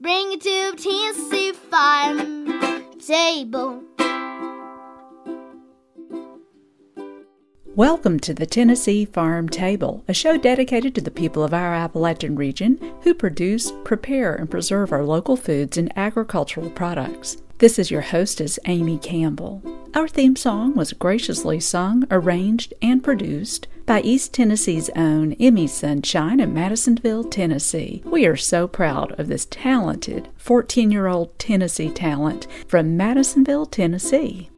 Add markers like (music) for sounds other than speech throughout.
Bring it to Tennessee farm table. Welcome to the Tennessee Farm Table, a show dedicated to the people of our Appalachian region who produce, prepare, and preserve our local foods and agricultural products. This is your hostess, Amy Campbell. Our theme song was graciously sung, arranged, and produced by East Tennessee's own Emi Sunshine in Madisonville, Tennessee. We are so proud of this talented 14 year old Tennessee talent from Madisonville, Tennessee.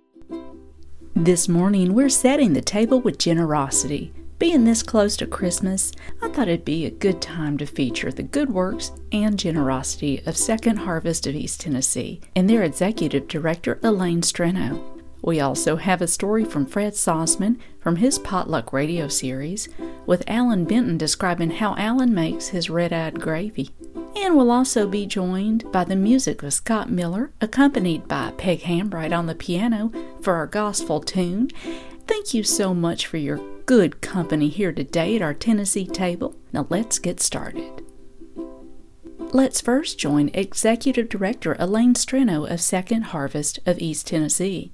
This morning, we're setting the table with generosity. Being this close to Christmas, I thought it'd be a good time to feature the good works and generosity of Second Harvest of East Tennessee and their executive director, Elaine Streno. We also have a story from Fred Sauceman from his Potluck radio series, with Allan Benton describing how Allan makes his red eyed gravy. And we'll also be joined by the music of Scott Miller, accompanied by Peg Hambright on the piano for our gospel tune. Thank you so much for your good company here today at our Tennessee table. Now let's get started. Let's first join Executive Director Elaine Streno of Second Harvest of East Tennessee.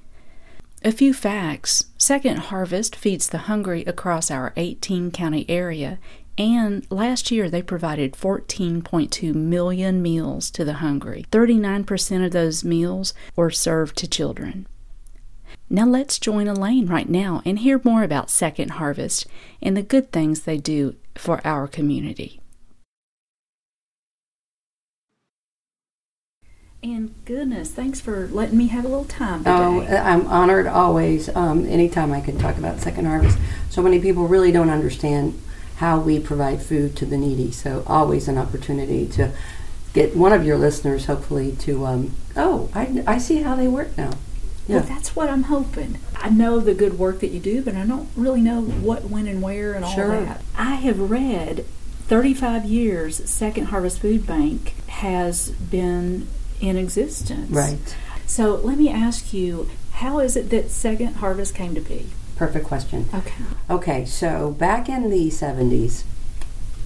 A few facts Second Harvest feeds the hungry across our 18 county area, and last year they provided 14.2 million meals to the hungry. 39% of those meals were served to children. Now let's join Elaine right now and hear more about Second Harvest and the good things they do for our community. And goodness, thanks for letting me have a little time today. Oh, I'm honored always. Um, anytime I can talk about Second Harvest. So many people really don't understand how we provide food to the needy. So always an opportunity to get one of your listeners, hopefully, to um, oh, I, I see how they work now. Yeah. Well, that's what I'm hoping. I know the good work that you do, but I don't really know what, when, and where, and all Sure. that. I have read 35 years Second Harvest Food Bank has been in existence. Right. So let me ask you, how is it that Second Harvest came to be? Perfect question. Okay. Okay, so back in the 70s,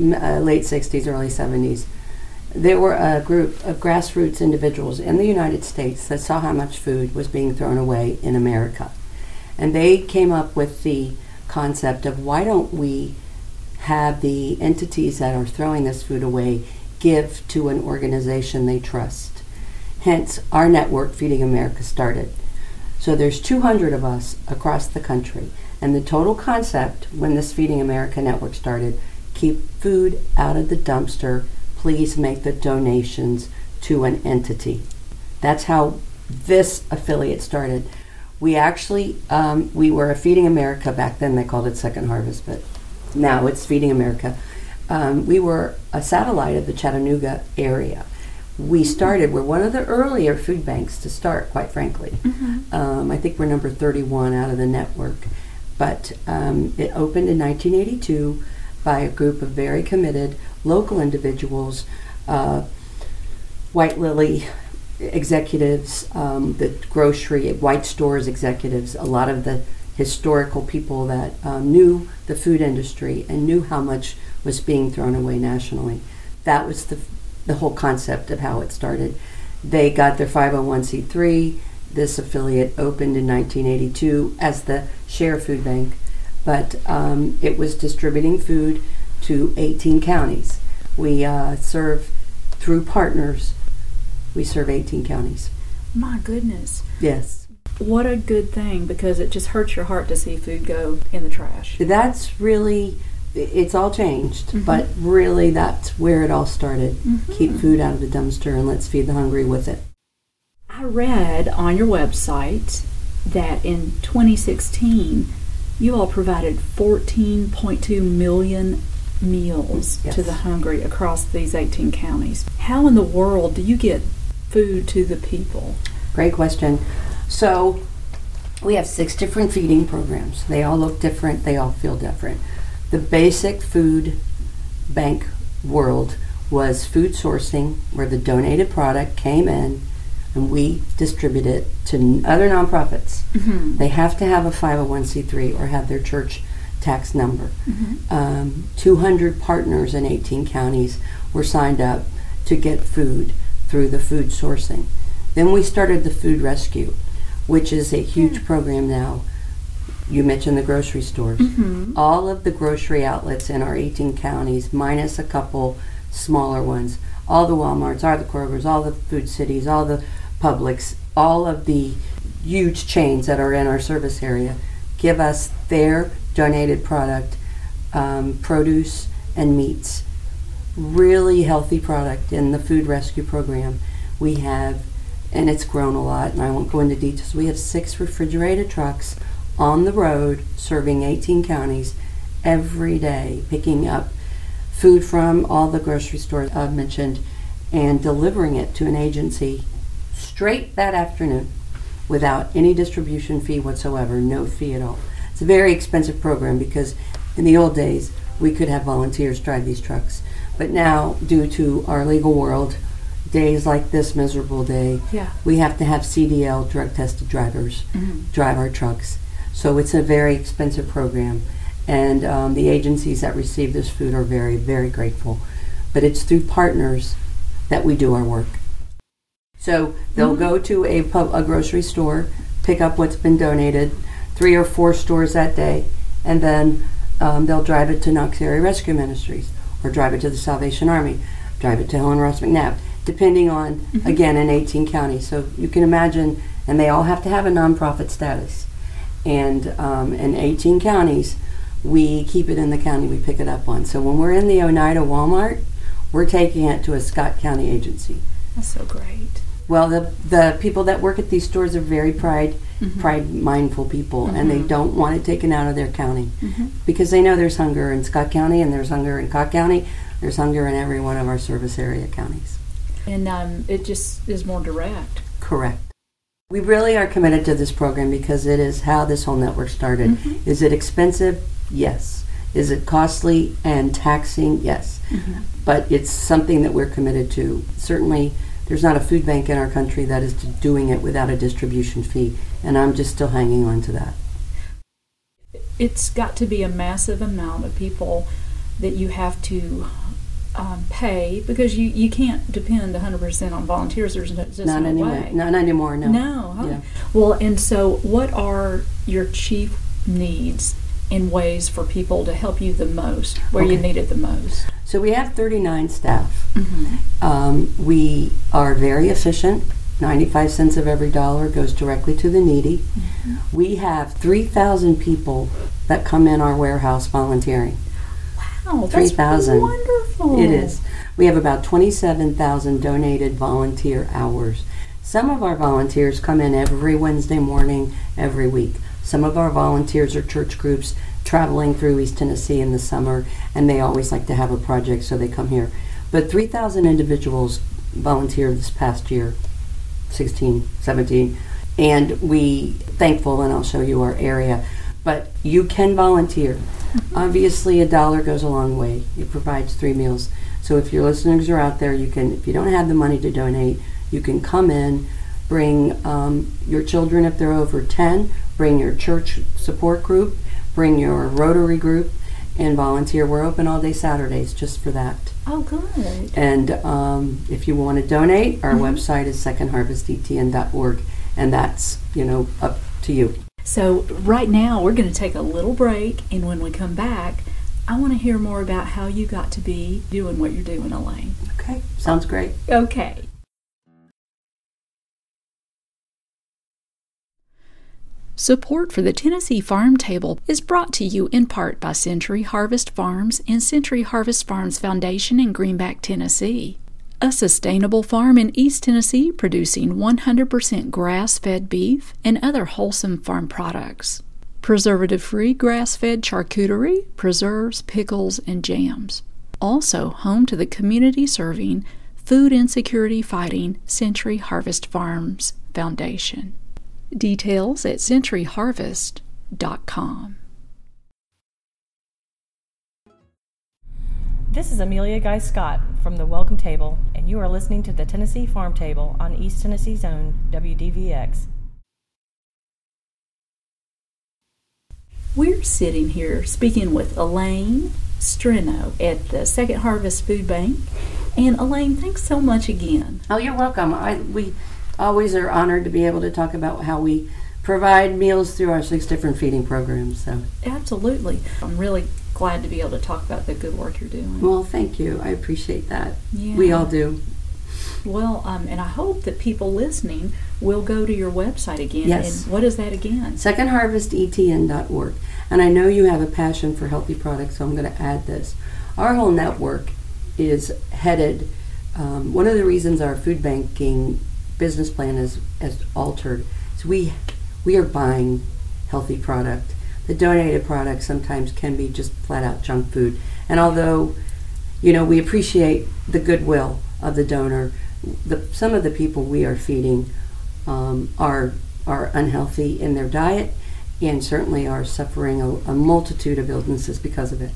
uh, late 60s, early 70s, there were a group of grassroots individuals in the United States that saw how much food was being thrown away in America. And they came up with the concept of why don't we have the entities that are throwing this food away give to an organization they trust. Hence, our network, Feeding America, started. So there's 200 of us across the country, and the total concept when this Feeding America network started, keep food out of the dumpster. Please make the donations to an entity. That's how this affiliate started. We actually um, we were a Feeding America back then. They called it Second Harvest, but now it's Feeding America. Um, we were a satellite of the Chattanooga area. We started. We're one of the earlier food banks to start, quite frankly. Um, I think we're number 31 out of the network. But um, it opened in 1982 by a group of very committed local individuals, uh, White Lily executives, um, the grocery, White Stores executives, a lot of the historical people that um, knew the food industry and knew how much was being thrown away nationally. That was the, the whole concept of how it started. They got their 501c3. This affiliate opened in 1982 as the Share Food Bank, but um, it was distributing food to 18 counties. We uh, serve through partners We serve 18 counties. My goodness. Yes. What a good thing because it just hurts your heart to see food go in the trash. That's really, it's all changed, Mhm. but really that's where it all started. Mhm. Keep food out of the dumpster and let's feed the hungry with it. I read on your website that in 2016 you all provided 14.2 million meals Yes. to the hungry across these 18 counties. How in the world do you get food to the people? Great question. So, we have six different feeding programs. They all look different, they all feel different. The basic food bank world was food sourcing, where the donated product came in and we distribute it to other nonprofits. Mm-hmm. They have to have a 501c3 or have their church tax number. Um, 200 partners in 18 counties were signed up to get food through the food sourcing. Then we started the food rescue, which is a huge program now. You mentioned the grocery stores. Mm-hmm. All of the grocery outlets in our 18 counties, minus a couple smaller ones, all the Walmarts, all the Krogers, all the food cities, all the Publix, all of the huge chains that are in our service area give us their donated product, um, produce and meats. Really healthy product in the food rescue program. We have, and it's grown a lot, and I won't go into details. We have six refrigerated trucks on the road serving 18 counties every day, picking up food from all the grocery stores I've mentioned and delivering it to an agency straight that afternoon without any distribution fee whatsoever, no fee at all. It's a very expensive program because in the old days we could have volunteers drive these trucks. But now, due to our legal world, days like this miserable day, Yeah. we have to have CDL drug tested drivers Mhm. drive our trucks. So it's a very expensive program. And um, the agencies that receive this food are very, very grateful. But it's through partners that we do our work. So they'll go to a, pub, a grocery store, pick up what's been donated, three or four stores that day, and then um, they'll drive it to Knox Area Rescue Ministries or drive it to the Salvation Army, drive it to Helen Ross McNabb, depending on, again, in 18 counties. So you can imagine, and they all have to have a nonprofit status. And um, in 18 counties, we keep it in the county we pick it up on. So when we're in the Oneida Walmart, we're taking it to a Scott County agency. That's so great. Well, the the people that work at these stores are very pride Mhm. pride mindful people, and they Mhm. don't want it taken out of their county Mhm. because they know there's hunger in Scott County, and there's hunger in Cott County, there's hunger in every one of our service area counties. And um, it just is more direct. Correct. We really are committed to this program because it is how this whole network started. Mhm. Is it expensive? Yes. Is it costly and taxing? Yes. Mhm. But it's something that we're committed to. Certainly, there's not a food bank in our country that is doing it without a distribution fee, and I'm just still hanging on to that. It's got to be a massive amount of people that you have to um, pay because you, you can't depend 100% on volunteers. There's no, just not no anymore. way. No, not anymore. No. No. huh? Yeah. Well, and so what are your chief needs and ways for people to help you the most, where you need it the most? So we have 39 staff. Mm-hmm. Um, we are very efficient. 95 cents of every dollar goes directly to the needy. Mm-hmm. We have 3,000 people that come in our warehouse volunteering. Wow, 3,000. wonderful. It is. We have about 27,000 donated volunteer hours. Some of our volunteers come in every Wednesday morning, every week. Some of our volunteers are church groups traveling through East Tennessee in the summer, and they always like to have a project, so they come here. But 3,000 individuals volunteered this past year, 16, 17, and we thankful, and I'll show you our area. But you can volunteer. Obviously, a dollar goes a long way. It provides three meals. So if your listeners are out there, you can, if you don't have the money to donate, you can come in, bring um, your children if they're over 10, bring your church support group, bring your Rotary group, and volunteer. We're open all day Saturdays just for that. Oh, good. And um, if you want to donate, our Mhm. website is secondharvestetn.org, and that's you know up to you. So, right now, we're going to take a little break, and when we come back, I want to hear more about how you got to be doing what you're doing, Elaine. Okay, sounds great. Okay. Support for the Tennessee Farm Table is brought to you in part by Century Harvest Farms and Century Harvest Farms Foundation in Greenback, Tennessee. A sustainable farm in East Tennessee producing 100% grass fed beef and other wholesome farm products. Preservative free grass fed charcuterie, preserves, pickles, and jams. Also home to the community serving, food insecurity fighting Century Harvest Farms Foundation. Details at centuryharvest.com. This is Amelia Guy Scott from the Welcome Table, and you are listening to the Tennessee Farm Table on East Tennessee's own WDVX. We're sitting here speaking with Elaine Streno at the Second Harvest Food Bank. And Elaine, thanks so much again. Oh, you're welcome. I, we always are honored to be able to talk about how we provide meals through our six different feeding programs. So Absolutely. I'm really glad to be able to talk about the good work you're doing. Well, thank you. I appreciate that. Yeah. We all do. Well, um, and I hope that people listening will go to your website again. Yes. And what is that again? SecondHarvestETN.org. And I know you have a passion for healthy products, so I'm going to add this. Our whole network is headed. Um, one of the reasons our food banking business plan is has altered is we we are buying healthy product. The donated product sometimes can be just flat out junk food. And although you know we appreciate the goodwill of the donor, the, some of the people we are feeding um, are are unhealthy in their diet and certainly are suffering a, a multitude of illnesses because of it.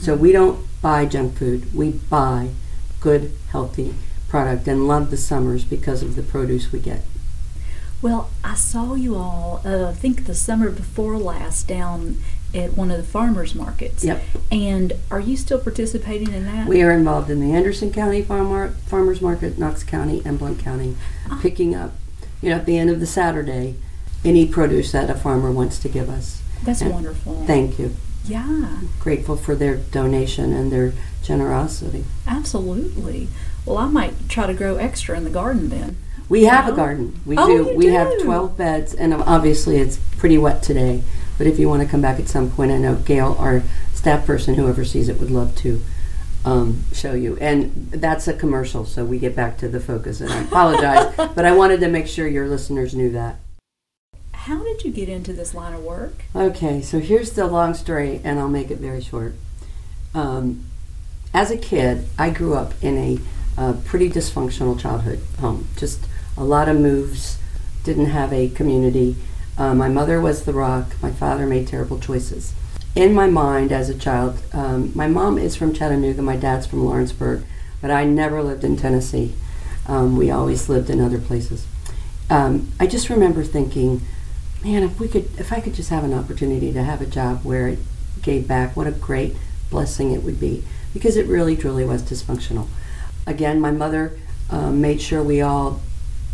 So we don't buy junk food. We buy good, healthy product and love the summers because of the produce we get. Well, I saw you all, uh, I think the summer before last, down at one of the farmers markets. Yep. And are you still participating in that? We are involved in the Anderson County Farm Mar- Farmers Market, Knox County, and Blount County, picking up, you know, at the end of the Saturday, any produce that a farmer wants to give us. That's And wonderful. Thank you. yeah, Grateful for their donation and their generosity. absolutely. Well, I might try to grow extra in the garden then. We have Oh. a garden. We Oh, do. you we have do? 12 beds, and obviously it's pretty wet today. But if you want to come back at some point, I know Gail, our staff person who oversees it, would love to um, show you. And that's a commercial, so we get back to the focus. And I apologize, (laughs) but I wanted to make sure your listeners knew that. How did you get into this line of work? Okay, so here's the long story, and I'll make it very short. Um, as a kid, I grew up in a uh, pretty dysfunctional childhood home. Just a lot of moves, didn't have a community. Uh, my mother was the rock, my father made terrible choices. In my mind as a child, um, my mom is from Chattanooga, my dad's from Lawrenceburg, but I never lived in Tennessee. Um, we always lived in other places. Um, I just remember thinking, man, if we could, if I could just have an opportunity to have a job where it gave back, what a great blessing it would be, because it really, truly was dysfunctional. Again, my mother um, made sure we all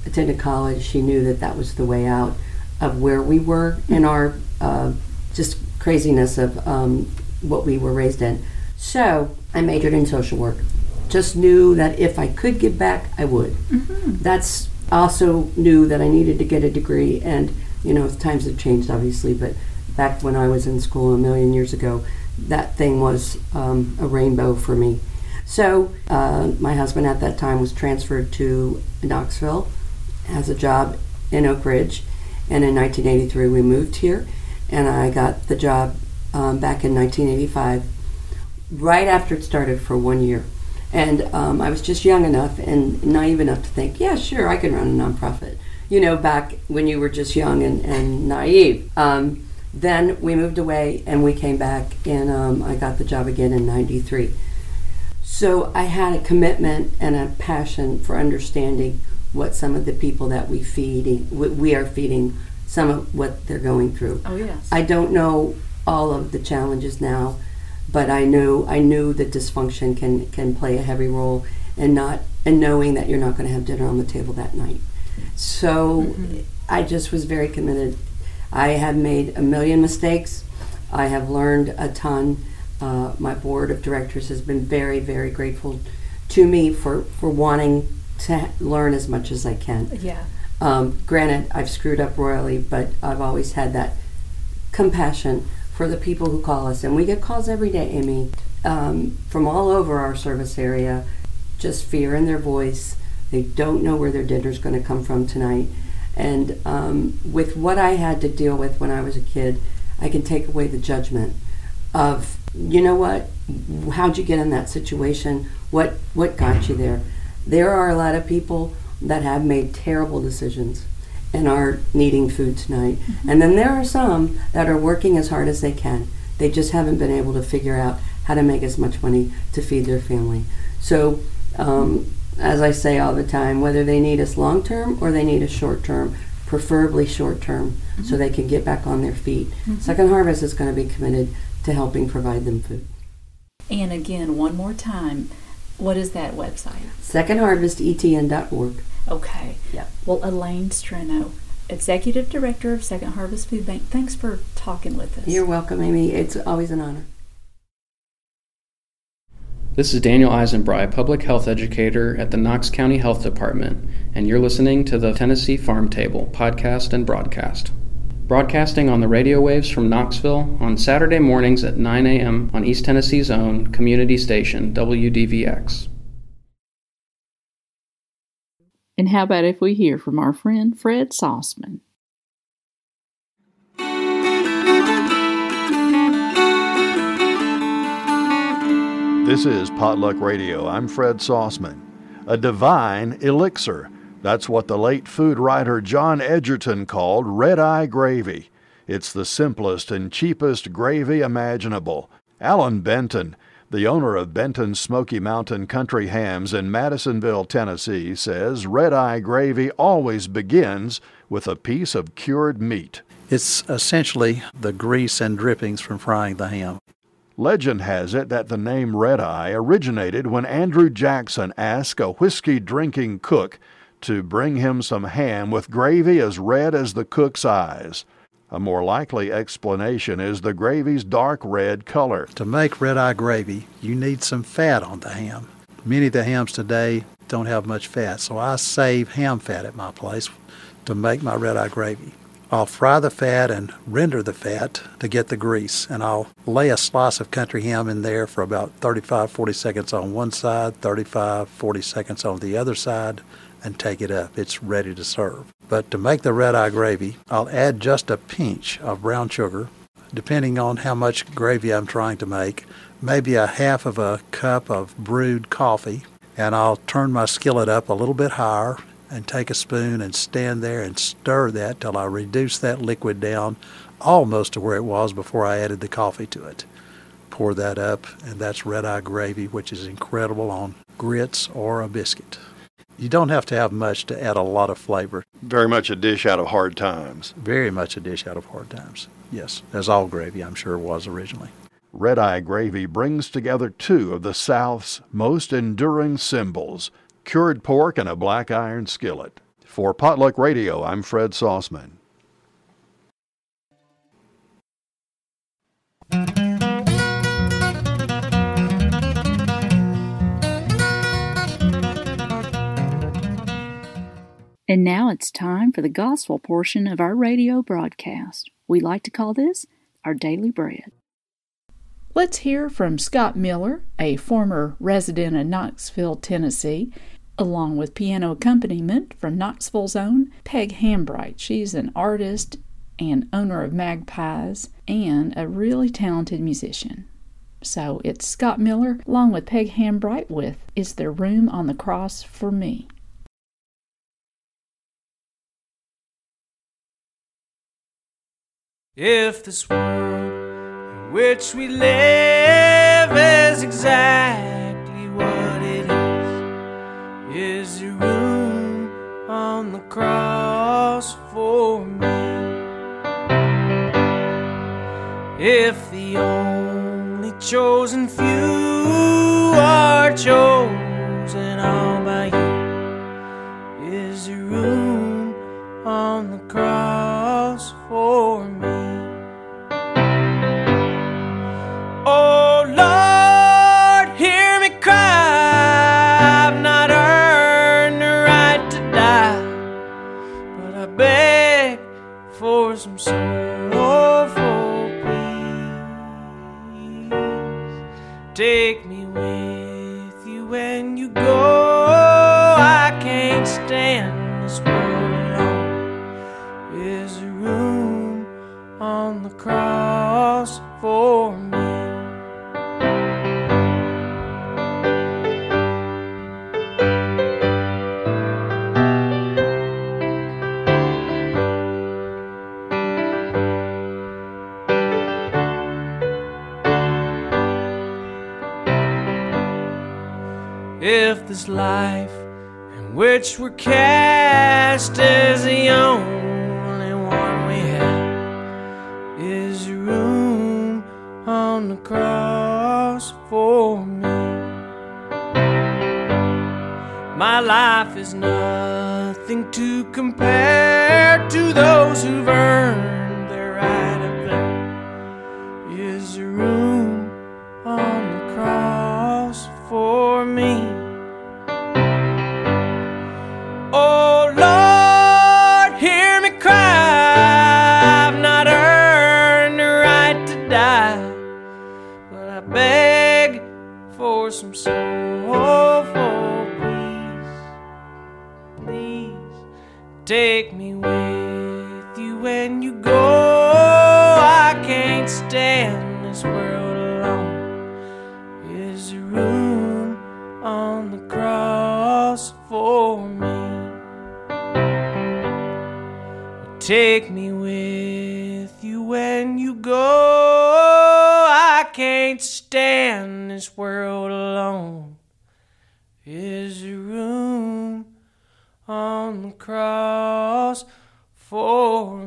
attended college. She knew that that was the way out of where we were in our uh, just craziness of um, what we were raised in. So I majored in social work. Just knew that if I could give back, I would. That's also knew that I needed to get a degree, and you know times have changed obviously, but back when I was in school a million years ago, that thing was um, a rainbow for me. So uh, my husband at that time was transferred to Knoxville, has a job in Oak Ridge, and in 1983 we moved here, and I got the job um, back in 1985, right after it started for one year. And um, I was just young enough and naive enough to think, yeah, sure, I can run a nonprofit. You know, back when you were just young and, and naive. Um, then we moved away and we came back, and um, I got the job again in 93. So I had a commitment and a passion for understanding what some of the people that we feeding we- are feeding some of what they're going through. Oh, yes. I don't know all of the challenges now, but I knew I knew that dysfunction can can play a heavy role in not and knowing that you're not going to have dinner on the table that night. So I just was very committed. I have made a million mistakes. I have learned a ton. Uh, my board of directors has been very, very grateful to me for, for wanting to learn as much as I can. yeah. Um, granted, I've screwed up royally, but I've always had that compassion for the people who call us. And we get calls every day, Amy, um, from all over our service area, just fear in their voice. They don't know where their dinner's going to come from tonight. And um, with what I had to deal with when I was a kid, I can take away the judgment of, you know what, how'd you get in that situation? What what got you there? There are a lot of people that have made terrible decisions and are needing food tonight. Mm-hmm. And then there are some that are working as hard as they can. They just haven't been able to figure out how to make as much money to feed their family. So, um, as I say all the time, whether they need us long term or they need us short term, preferably short term, mm-hmm. so they can get back on their feet. Mm-hmm. Second Harvest is going to be committed to helping provide them food. And again, one more time, what is that website? SecondHarvestETN.org. Okay. Yeah. Well, Elaine Streno, Executive Director of Second Harvest Food Bank, thanks for talking with us. You're welcome, Amy. It's always an honor. This is Daniel Eisenbry, Public Health Educator at the Knox County Health Department, and you're listening to the Tennessee Farm Table podcast and broadcast. Broadcasting on the radio waves from Knoxville on Saturday mornings at 9 a.m. on East Tennessee's own community station, WDVX. And how about if we hear from our friend Fred Sauceman? This is Potluck Radio. I'm Fred Sauceman. A divine elixir. That's what the late food writer John Egerton called red eye gravy. It's the simplest and cheapest gravy imaginable. Allan Benton, the owner of Benton's Smoky Mountain Country Hams in Madisonville, Tennessee, says red eye gravy always begins with a piece of cured meat. It's essentially the grease and drippings from frying the ham. Legend has it that the name red eye originated when Andrew Jackson asked a whiskey drinking cook to bring him some ham with gravy as red as the cook's eyes. A more likely explanation is the gravy's dark red color. To make red eye gravy, you need some fat on the ham. Many of the hams today don't have much fat, so I save ham fat at my place to make my red eye gravy. I'll fry the fat and render the fat to get the grease, and I'll lay a slice of country ham in there for about 35 40 seconds on one side, 35 40 seconds on the other side, and take it up. It's ready to serve. But to make the red eye gravy, I'll add just a pinch of brown sugar, depending on how much gravy I'm trying to make, maybe a half of a cup of brewed coffee, and I'll turn my skillet up a little bit higher and take a spoon and stand there and stir that till I reduce that liquid down almost to where it was before I added the coffee to it. Pour that up, and that's red eye gravy, which is incredible on grits or a biscuit. You don't have to have much to add a lot of flavor. Very much a dish out of hard times. Very much a dish out of hard times. Yes, as all gravy, I'm sure, was originally. Red Eye Gravy brings together two of the South's most enduring symbols cured pork and a black iron skillet. For Potluck Radio, I'm Fred Sauceman. And now it's time for the gospel portion of our radio broadcast. We like to call this our daily bread. Let's hear from Scott Miller, a former resident of Knoxville, Tennessee, along with piano accompaniment from Knoxville's own Peg Hambright. She's an artist and owner of Magpies and a really talented musician. So it's Scott Miller along with Peg Hambright with Is There Room on the Cross for Me? If this world in which we live is exactly what it is, is there room on the cross for me? If the only chosen few are chosen all I beg for some sorrowful peace. Take me with you when you go. I can't stand. Which we're cast as the only one we have. Is room on the cross for me? My life is nothing to compare to those who've earned take me with you when you go. I can't stand this world alone. Is there room on the cross for me? Take me with you when you go. I can't stand this world alone. Is there room on the cross for